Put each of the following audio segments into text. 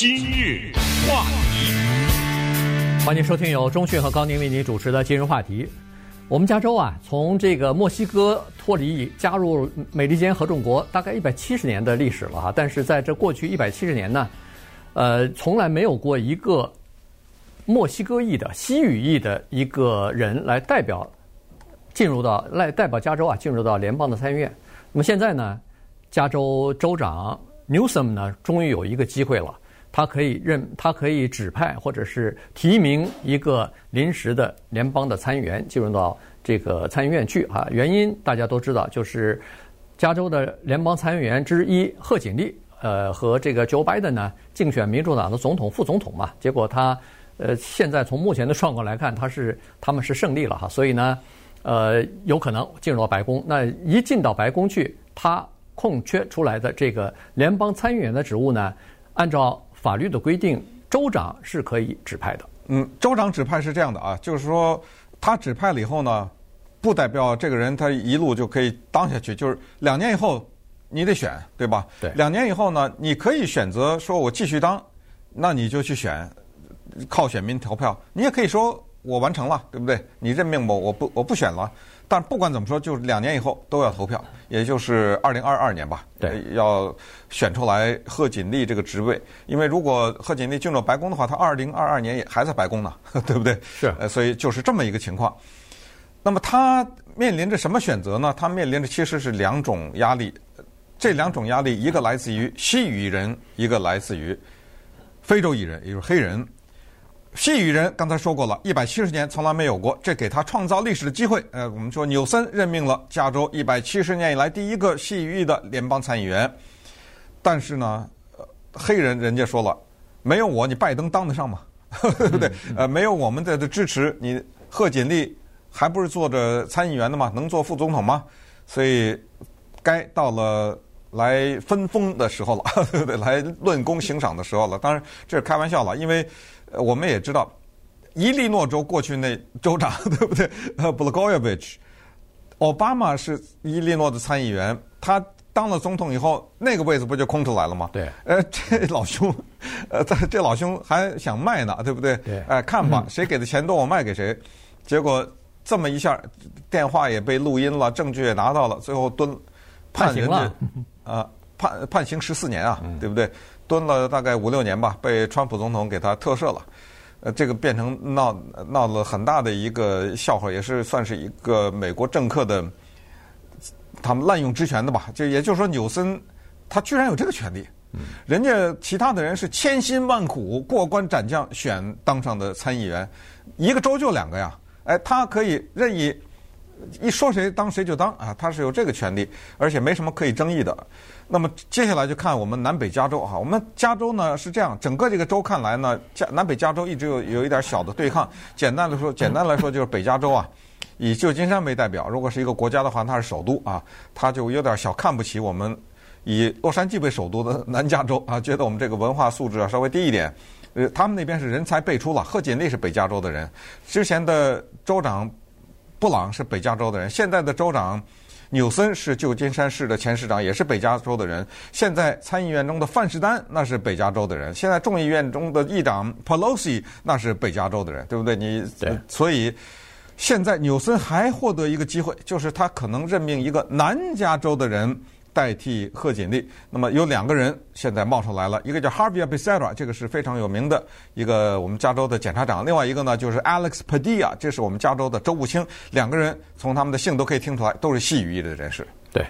今日话题，欢迎收听由钟讯和高宁为您主持的今日话题。我们加州啊，从这个墨西哥脱离加入美利坚合众国，大概一百七十年的历史了哈。但是在这过去一百七十年呢，呃，从来没有过一个墨西哥裔的西语裔的一个人来代表进入到来代表加州啊进入到联邦的参议院。那么现在呢，加州州长 Newsom 呢，终于有一个机会了。他可以任，他可以指派或者是提名一个临时的联邦的参议员进入到这个参议院去啊。原因大家都知道，就是加州的联邦参议员之一贺锦丽，呃，和这个 Joe Biden 呢竞选民主党的总统、副总统嘛。结果他呃，现在从目前的状况来看，他是他们是胜利了哈，所以呢，呃，有可能进入到白宫。那一进到白宫去，他空缺出来的这个联邦参议员的职务呢，按照法律的规定，州长是可以指派的。嗯，州长指派是这样的啊，就是说他指派了以后呢，不代表这个人他一路就可以当下去，就是两年以后你得选，对吧？对。两年以后呢，你可以选择说我继续当，那你就去选，靠选民投票。你也可以说我完成了，对不对？你任命我，我不我不选了。但不管怎么说，就是两年以后都要投票，也就是二零二二年吧。对，要选出来贺锦丽这个职位，因为如果贺锦丽进入白宫的话，她二零二二年也还在白宫呢，对不对？是。呃，所以就是这么一个情况。那么他面临着什么选择呢？他面临着其实是两种压力，这两种压力，一个来自于西语裔人，一个来自于非洲裔人，也就是黑人。西语人刚才说过了，一百七十年从来没有过，这给他创造历史的机会。呃，我们说纽森任命了加州一百七十年以来第一个西语裔的联邦参议员，但是呢，黑人人家说了，没有我，你拜登当得上吗？对不对？呃，没有我们的的支持，你贺锦丽还不是做着参议员的吗？能做副总统吗？所以该到了来分封的时候了，对 不对？来论功行赏的时候了。当然这是开玩笑了，因为。我们也知道，伊利诺州过去那州长 对不对？呃，Blagojevich，奥巴马是伊利诺的参议员，他当了总统以后，那个位子不就空出来了吗？对。呃，这老兄，呃，这老兄还想卖呢，对不对？对。哎，看吧，谁给的钱多，我卖给谁。结果这么一下，电话也被录音了，证据也拿到了，最后蹲判刑了。啊，判判刑十四年啊，对不对？蹲了大概五六年吧，被川普总统给他特赦了，呃，这个变成闹闹了很大的一个笑话，也是算是一个美国政客的他们滥用职权的吧。就也就是说，纽森他居然有这个权利，人家其他的人是千辛万苦过关斩将选当上的参议员，一个州就两个呀，哎，他可以任意一说谁当谁就当啊，他是有这个权利，而且没什么可以争议的。那么接下来就看我们南北加州哈，我们加州呢是这样，整个这个州看来呢，加南北加州一直有有一点小的对抗。简单的说，简单来说就是北加州啊，以旧金山为代表，如果是一个国家的话，它是首都啊，他就有点小看不起我们以洛杉矶为首都的 南加州啊，觉得我们这个文化素质啊稍微低一点。呃，他们那边是人才辈出了，贺锦丽是北加州的人，之前的州长布朗是北加州的人，现在的州长。纽森是旧金山市的前市长，也是北加州的人。现在参议院中的范士丹那是北加州的人。现在众议院中的议长 Pelosi 那是北加州的人，对不对？你对，所以现在纽森还获得一个机会，就是他可能任命一个南加州的人。代替贺锦丽，那么有两个人现在冒出来了，一个叫 Xavier Becerra，这个是非常有名的一个我们加州的检察长；另外一个呢就是 Alex Padilla，这是我们加州的州务卿。两个人从他们的姓都可以听出来，都是西语裔的人士。对，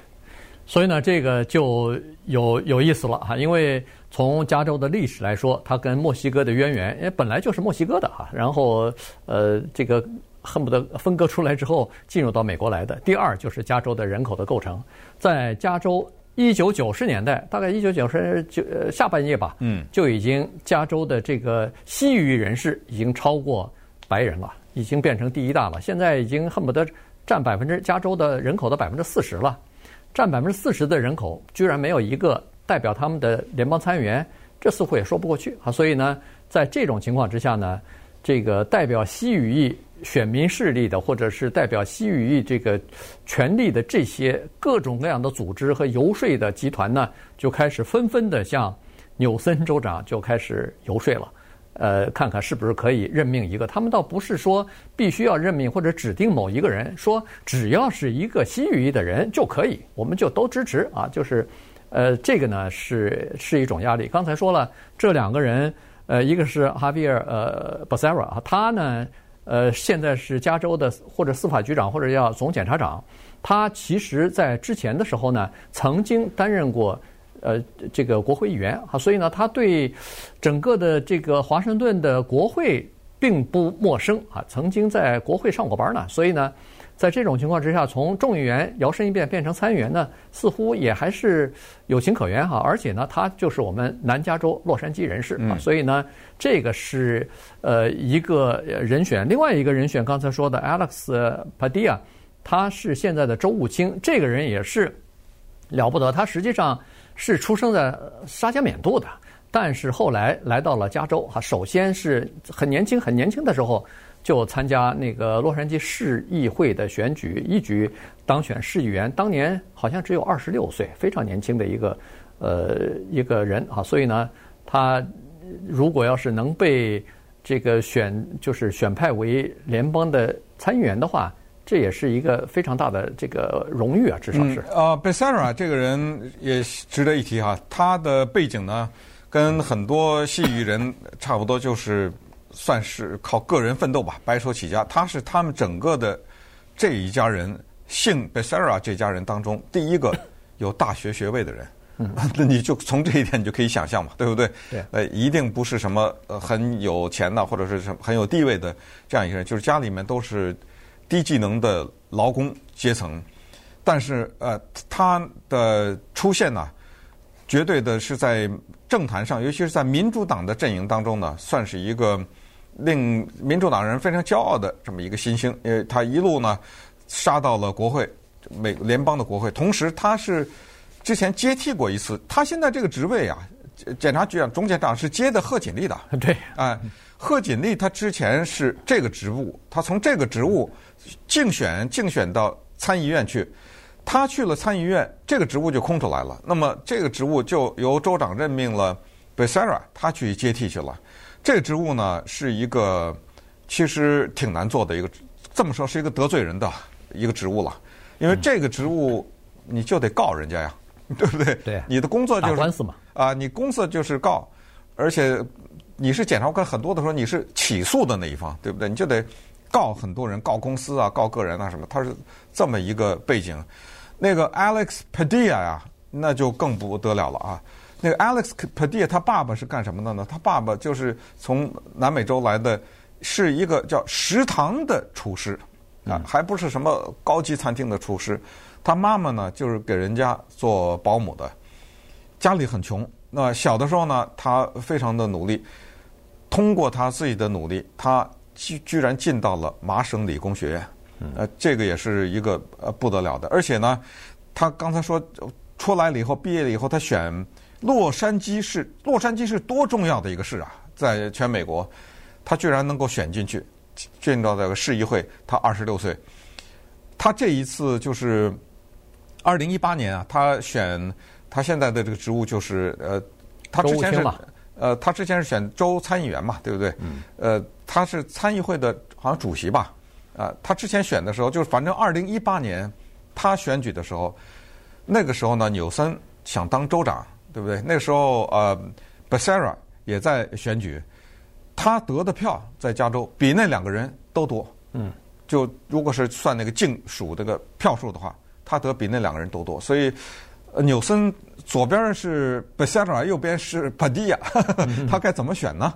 所以呢，这个就有有意思了哈，因为从加州的历史来说，它跟墨西哥的渊源，因为本来就是墨西哥的哈，然后呃这个。恨不得分割出来之后进入到美国来的。第二就是加州的人口的构成，在加州一九九十年代，大概一九九十九下半叶吧，嗯，就已经加州的这个西语人士已经超过白人了，已经变成第一大了。现在已经恨不得占百分之加州的人口的百分之四十了，占百分之四十的人口居然没有一个代表他们的联邦参议员，这似乎也说不过去啊。所以呢，在这种情况之下呢，这个代表西语裔。选民势力的，或者是代表西语裔这个权力的这些各种各样的组织和游说的集团呢，就开始纷纷的向纽森州长就开始游说了。呃，看看是不是可以任命一个？他们倒不是说必须要任命或者指定某一个人，说只要是一个西语裔的人就可以，我们就都支持啊。就是，呃，这个呢是是一种压力。刚才说了，这两个人，呃，一个是哈维尔呃巴塞拉啊，他呢，呃，现在是加州的或者司法局长或者叫总检察长，他其实在之前的时候呢，曾经担任过。呃，这个国会议员啊，所以呢，他对整个的这个华盛顿的国会并不陌生啊，曾经在国会上过班呢。所以呢，在这种情况之下，从众议员摇身一变变成参议员呢，似乎也还是有情可原哈。而且呢，他就是我们南加州洛杉矶人士啊，所以呢，这个是呃一个人选。另外一个人选，刚才说的 Alex Padilla，他是现在的州务卿，这个人也是了不得，他实际上。是出生在沙加缅度的，但是后来来到了加州哈。首先是很年轻，很年轻的时候就参加那个洛杉矶市议会的选举，一举当选市议员。当年好像只有二十六岁，非常年轻的一个呃一个人啊。所以呢，他如果要是能被这个选，就是选派为联邦的参议员的话。这也是一个非常大的这个荣誉啊，至少是。啊，Becerra 这个人也值得一提哈，他的背景呢，跟很多西语人差不多，就是算是靠个人奋斗吧，白手起家。他是他们整个的这一家人姓 Becerra 这家人当中第一个 有大学学位的人。嗯，那你就从这一点你就可以想象嘛，对不对？对。呃，一定不是什么呃很有钱的或者是什么很有地位的这样一个人，就是家里面都是。低技能的劳工阶层，但是呃，他的出现呢，绝对的是在政坛上，尤其是在民主党的阵营当中呢，算是一个令民主党人非常骄傲的这么一个新星。因为他一路呢杀到了国会，美联邦的国会，同时他是之前接替过一次，他现在这个职位啊，检察局长、总检察长是接的贺锦丽的。对，啊，贺锦丽他之前是这个职务，他从这个职务。竞选竞选到参议院去，他去了参议院，这个职务就空出来了。那么这个职务就由州长任命了 Becerra，他去接替去了。这个职务呢是一个其实挺难做的一个，这么说是一个得罪人的一个职务了。因为这个职务你就得告人家呀，对不对？对。你的工作就是打官司嘛。啊，你公司就是告，而且你是检察官，很多的时候你是起诉的那一方，对不对？你就得。告很多人，告公司啊，告个人啊，什么？他是这么一个背景。那个 Alex Padilla 呀，那就更不得了了啊！那个 Alex Padilla 他爸爸是干什么的呢？他爸爸就是从南美洲来的，是一个叫食堂的厨师啊，还不是什么高级餐厅的厨师。他妈妈呢，就是给人家做保姆的，家里很穷。那小的时候呢，他非常的努力，通过他自己的努力，他。居居然进到了麻省理工学院，呃，这个也是一个呃不得了的。而且呢，他刚才说出来了以后，毕业了以后，他选洛杉矶市，洛杉矶是多重要的一个市啊，在全美国，他居然能够选进去，进到这个市议会。他二十六岁，他这一次就是二零一八年啊，他选他现在的这个职务就是呃，他之前是。呃，他之前是选州参议员嘛，对不对？嗯。呃，他是参议会的，好像主席吧。啊、呃，他之前选的时候，就是反正二零一八年他选举的时候，那个时候呢，纽森想当州长，对不对？那个时候，呃，Becerra 也在选举，他得的票在加州比那两个人都多。嗯。就如果是算那个净数这个票数的话，他得比那两个人都多，所以。呃，纽森左边是 Becerra，右边是 Padilla，他该怎么选呢？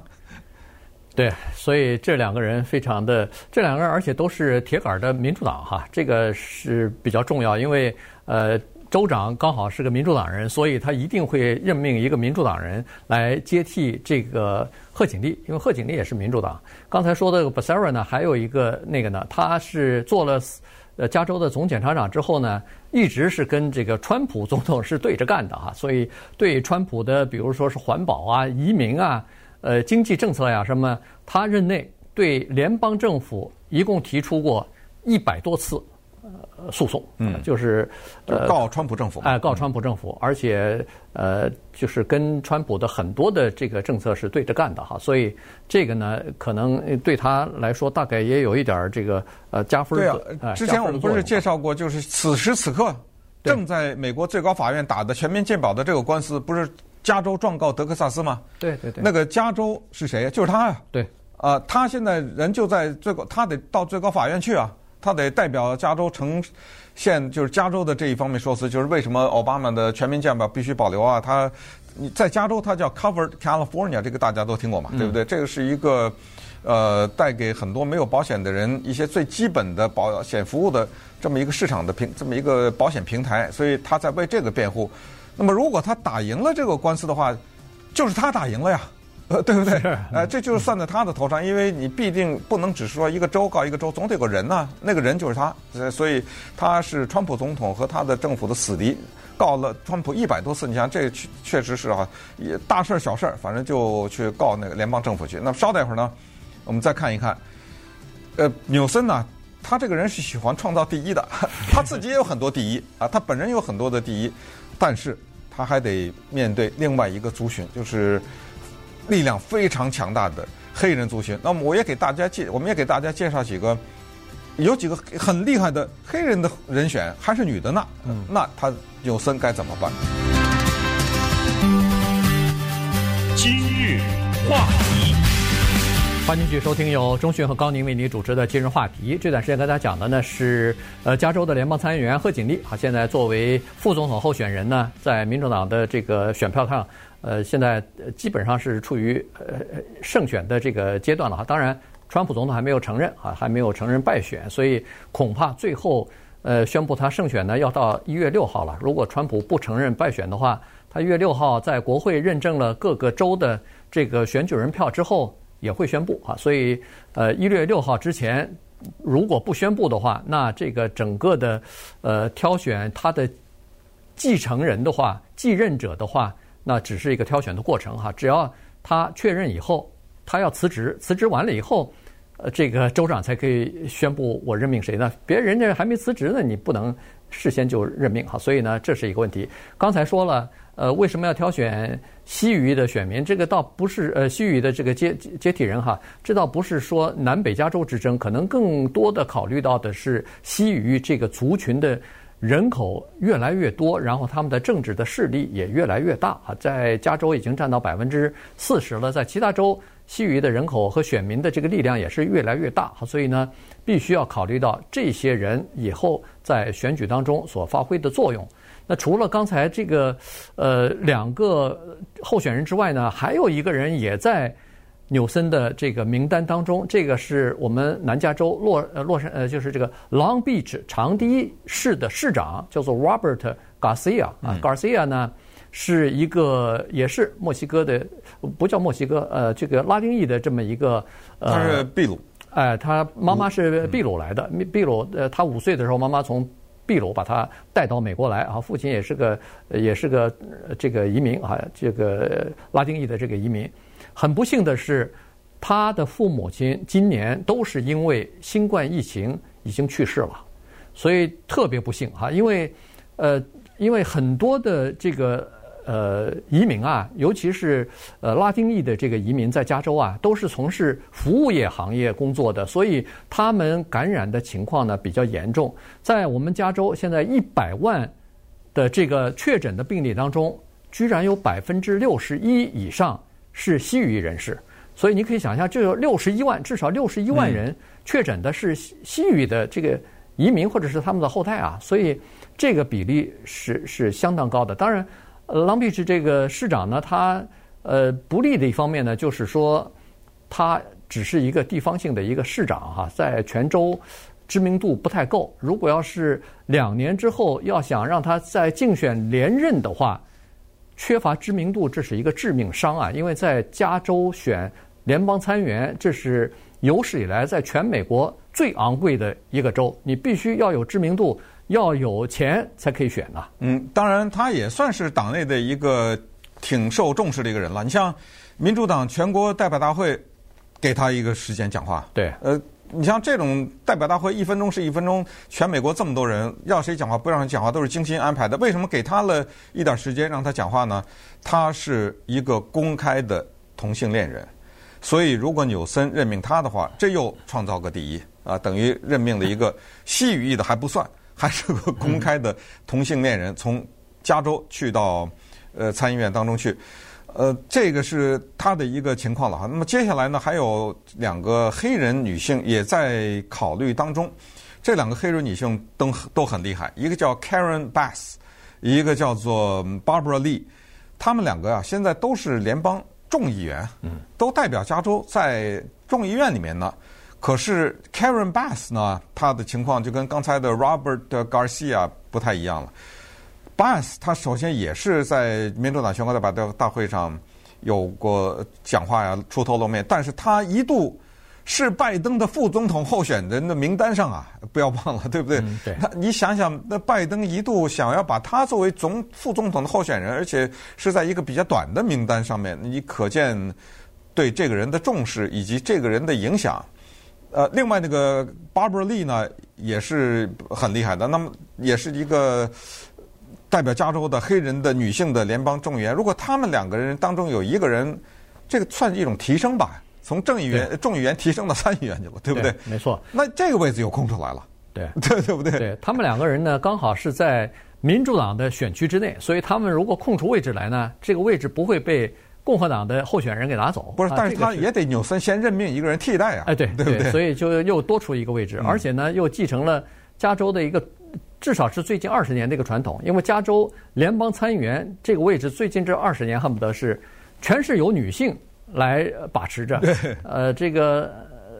对，所以这两个人非常的，这两个人而且都是铁杆的民主党哈，这个是比较重要，因为呃，州长刚好是个民主党人，所以他一定会任命一个民主党人来接替这个贺锦丽，因为贺锦丽也是民主党。刚才说的 Becerra 呢，还有一个那个呢，他是做了。呃，加州的总检察长之后呢，一直是跟这个川普 总统是对着干的哈，所以对川普的，比如说是环保啊、移民啊、呃经济政策呀什么，他任内对联邦政府一共提出过一百多次呃诉讼，嗯，就是呃告川普政府，哎，告川普政府，而且呃，就是跟川普的很多的这个政策是对着干的哈，所以这个呢，可能对他来说大概也有一点这个呃加分。对啊，之前我们不是介绍过，就是此时此刻正在美国最高法院打的全民健保的这个官司，不是加州状告德克萨斯吗？对对对，那个加州是谁？就是他呀。对。啊，他现在人就在最高，他得到最高法院去啊，他得代表加州呈现，就是加州的这一方面说辞，就是为什么奥巴马的全民健保必须保留啊？他你在加州，他叫 Covered California，这个大家都听过嘛，对不对？嗯、这个是一个呃，带给很多没有保险的人一些最基本的保险服务的这么一个市场的平，这么一个保险平台，所以他在为这个辩护。那么如果他打赢了这个官司的话，就是他打赢了呀。呃，对不对？呃，这就是算在他的头上，因为你必定不能只是说一个州告一个州，总得有个人呢。那个人就是他，所以他是川普总统和他的政府的死敌，告了川普一百多次。你想，这确确实是啊，也大事儿小事儿，反正就去告那个联邦政府去。那么稍待一会儿呢，我们再看一看，呃，纽森呢，他这个人是喜欢创造第一的，他自己也有很多第一啊，他本人有很多的第一，但是他还得面对另外一个族群，就是。力量非常强大的黑人族群，那么我也给大家介，我们也给大家介绍几个，有几个很厉害的黑人的人选，还是女的呢？嗯，那他纽森该怎么办？今日话题，欢迎继续收听由中讯和高宁为你主持的今日话题。这段时间跟大家讲的呢是，呃，加州的联邦参议员贺锦丽，啊，现在作为副总统候选人呢，在民主党的这个选票上。呃，现在基本上是处于呃胜选的这个阶段了哈。当然，川普总统还没有承认啊，还没有承认败选，所以恐怕最后呃宣布他胜选呢，要到一月六号了。如果川普不承认败选的话，他一月六号在国会认证了各个州的这个选举人票之后，也会宣布啊。所以呃一月六号之前，如果不宣布的话，那这个整个的呃挑选他的继承人的话，继任者的话。那只是一个挑选的过程哈，只要他确认以后，他要辞职，辞职完了以后，呃，这个州长才可以宣布我任命谁呢？别人家还没辞职呢，你不能事先就任命哈。所以呢，这是一个问题。刚才说了，呃，为什么要挑选西语的选民？这个倒不是呃西语的这个接接替人哈，这倒不是说南北加州之争，可能更多的考虑到的是西语这个族群的。人口越来越多，然后他们的政治的势力也越来越大啊，在加州已经占到百分之四十了，在其他州，西语的人口和选民的这个力量也是越来越大，所以呢，必须要考虑到这些人以后在选举当中所发挥的作用。那除了刚才这个呃两个候选人之外呢，还有一个人也在。纽森的这个名单当中，这个是我们南加州洛呃洛杉呃就是这个 Long Beach 长堤市的市长，叫做 Robert Garcia 啊，Garcia 呢是一个也是墨西哥的，不叫墨西哥呃这个拉丁裔的这么一个呃，他是秘鲁，哎，他妈妈是秘鲁来的，秘秘鲁呃他五岁的时候妈妈从秘鲁把他带到美国来啊，父亲也是个也是个这个移民啊，这个拉丁裔的这个移民。很不幸的是，他的父母亲今年都是因为新冠疫情已经去世了，所以特别不幸哈。因为，呃，因为很多的这个呃移民啊，尤其是呃拉丁裔的这个移民，在加州啊，都是从事服务业行业工作的，所以他们感染的情况呢比较严重。在我们加州，现在一百万的这个确诊的病例当中，居然有百分之六十一以上。是西语人士，所以你可以想象，这有六十一万，至少六十一万人确诊的是西西语的这个移民或者是他们的后代啊，所以这个比例是是相当高的。当然，Long Beach 这个市长呢，他呃不利的一方面呢，就是说他只是一个地方性的一个市长哈，在全州知名度不太够。如果要是两年之后要想让他再竞选连任的话，缺乏知名度，这是一个致命伤啊！因为在加州选联邦参议员，这是有史以来在全美国最昂贵的一个州，你必须要有知名度，要有钱才可以选呐。嗯，当然，他也算是党内的一个挺受重视的一个人了。你像民主党全国代表大会给他一个时间讲话，对，呃，你像这种代表大会，一分钟是一分钟，全美国这么多人，要谁讲话不让人讲话，都是精心安排的。为什么给他了一点时间让他讲话呢？他是一个公开的同性恋人，所以如果纽森任命他的话，这又创造个第一啊，等于任命了一个西语裔的还不算，还是个公开的同性恋人，从加州去到呃参议院当中去。呃，这个是他的一个情况了哈。那么接下来呢，还有两个黑人女性也在考虑当中。这两个黑人女性都都很厉害，一个叫 Karen Bass，一个叫做 Barbara Lee。他们两个啊，现在都是联邦众议员，嗯，都代表加州在众议院里面呢。可是 Karen Bass 呢，她的情况就跟刚才的 Robert Garcia 不太一样了。Bass 他首先也是在民主党全国代表大会上有过讲话呀，出头露面。但是他一度是拜登的副总统候选人的名单上啊，不要忘了，对不对？嗯、对。你想想，那拜登一度想要把他作为总副总统的候选人，而且是在一个比较短的名单上面，你可见对这个人的重视以及这个人的影响。呃，另外那个 Barbara Lee 呢，也是很厉害的，那么也是一个。代表加州的黑人的女性的联邦众议员，如果他们两个人当中有一个人，这个算是一种提升吧，从正议员、众议员提升到参议员去了，对不对？对，没错。那这个位置又空出来了，对对对不对？对他们两个人呢，刚好是在民主党的选区之内，所以他们如果空出位置来呢，这个位置不会被共和党的候选人给拿走。不是，但是他也得纽森先任命一个人替代啊。哎，对对不对？所以就又多出一个位置，而且呢，又继承了加州的一个。至少是最近二十年的一个传统，因为加州联邦参议员这个位置最近这二十年恨不得是全是由女性来把持着。对。呃，这个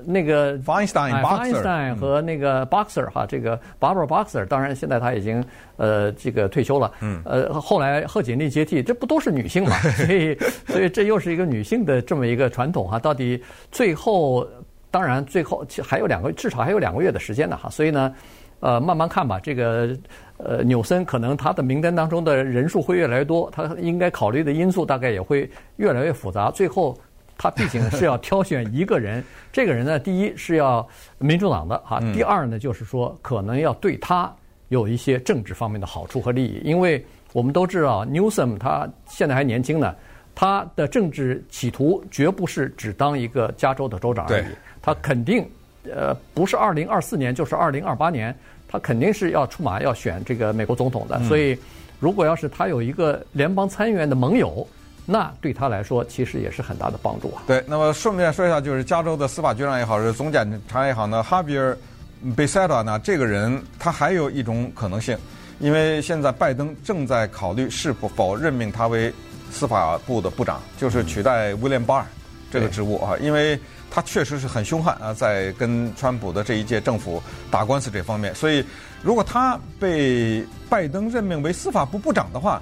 那个 Feinstein 和那个 Boxer 哈，这个 Barbara Boxer，当然现在他已经呃这个退休了。嗯。呃，后来贺锦丽接替，这不都是女性嘛？所以，所以这又是一个女性的这么一个传统哈。到底最后，当然最后还有两个，至少还有两个月的时间呢哈。所以呢。呃，慢慢看吧。这个呃，纽森可能他的名单当中的人数会越来越多，他应该考虑的因素大概也会越来越复杂。最后，他毕竟是要挑选一个人。这个人呢，第一是要民主党的哈，第二呢就是说可能要对他有一些政治方面的好处和利益。因为我们都知道，Newsom 他现在还年轻呢，他的政治企图绝不是只当一个加州的州长而已，他肯定呃不是二零二四年就是二零二八年。他肯定是要出马要选这个美国总统的，所以如果要是他有一个联邦参议员的盟友，那对他来说其实也是很大的帮助啊。对，那么顺便说一下，就是加州的司法局长也好，是总检察也好呢，哈比尔贝塞达呢，这个人他还有一种可能性，因为现在拜登正在考虑是否任命他为司法部的部长，就是取代威廉巴尔这个职务啊，因为。他确实是很凶悍啊，在跟川普的这一届政府打官司这方面，所以如果他被拜登任命为司法部部长的话，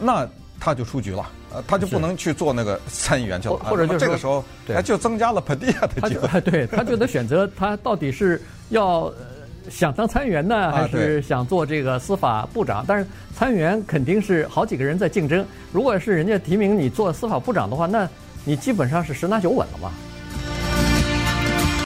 那他就出局了，呃，他就不能去做那个参议员去了，或者就是这个时候，哎，就增加了本地的机会。对，他就得选择他到底是要想当参议员呢，还是想做这个司法部长？但是参议员肯定是好几个人在竞争，如果是人家提名你做司法部长的话，那你基本上是十拿九稳了嘛。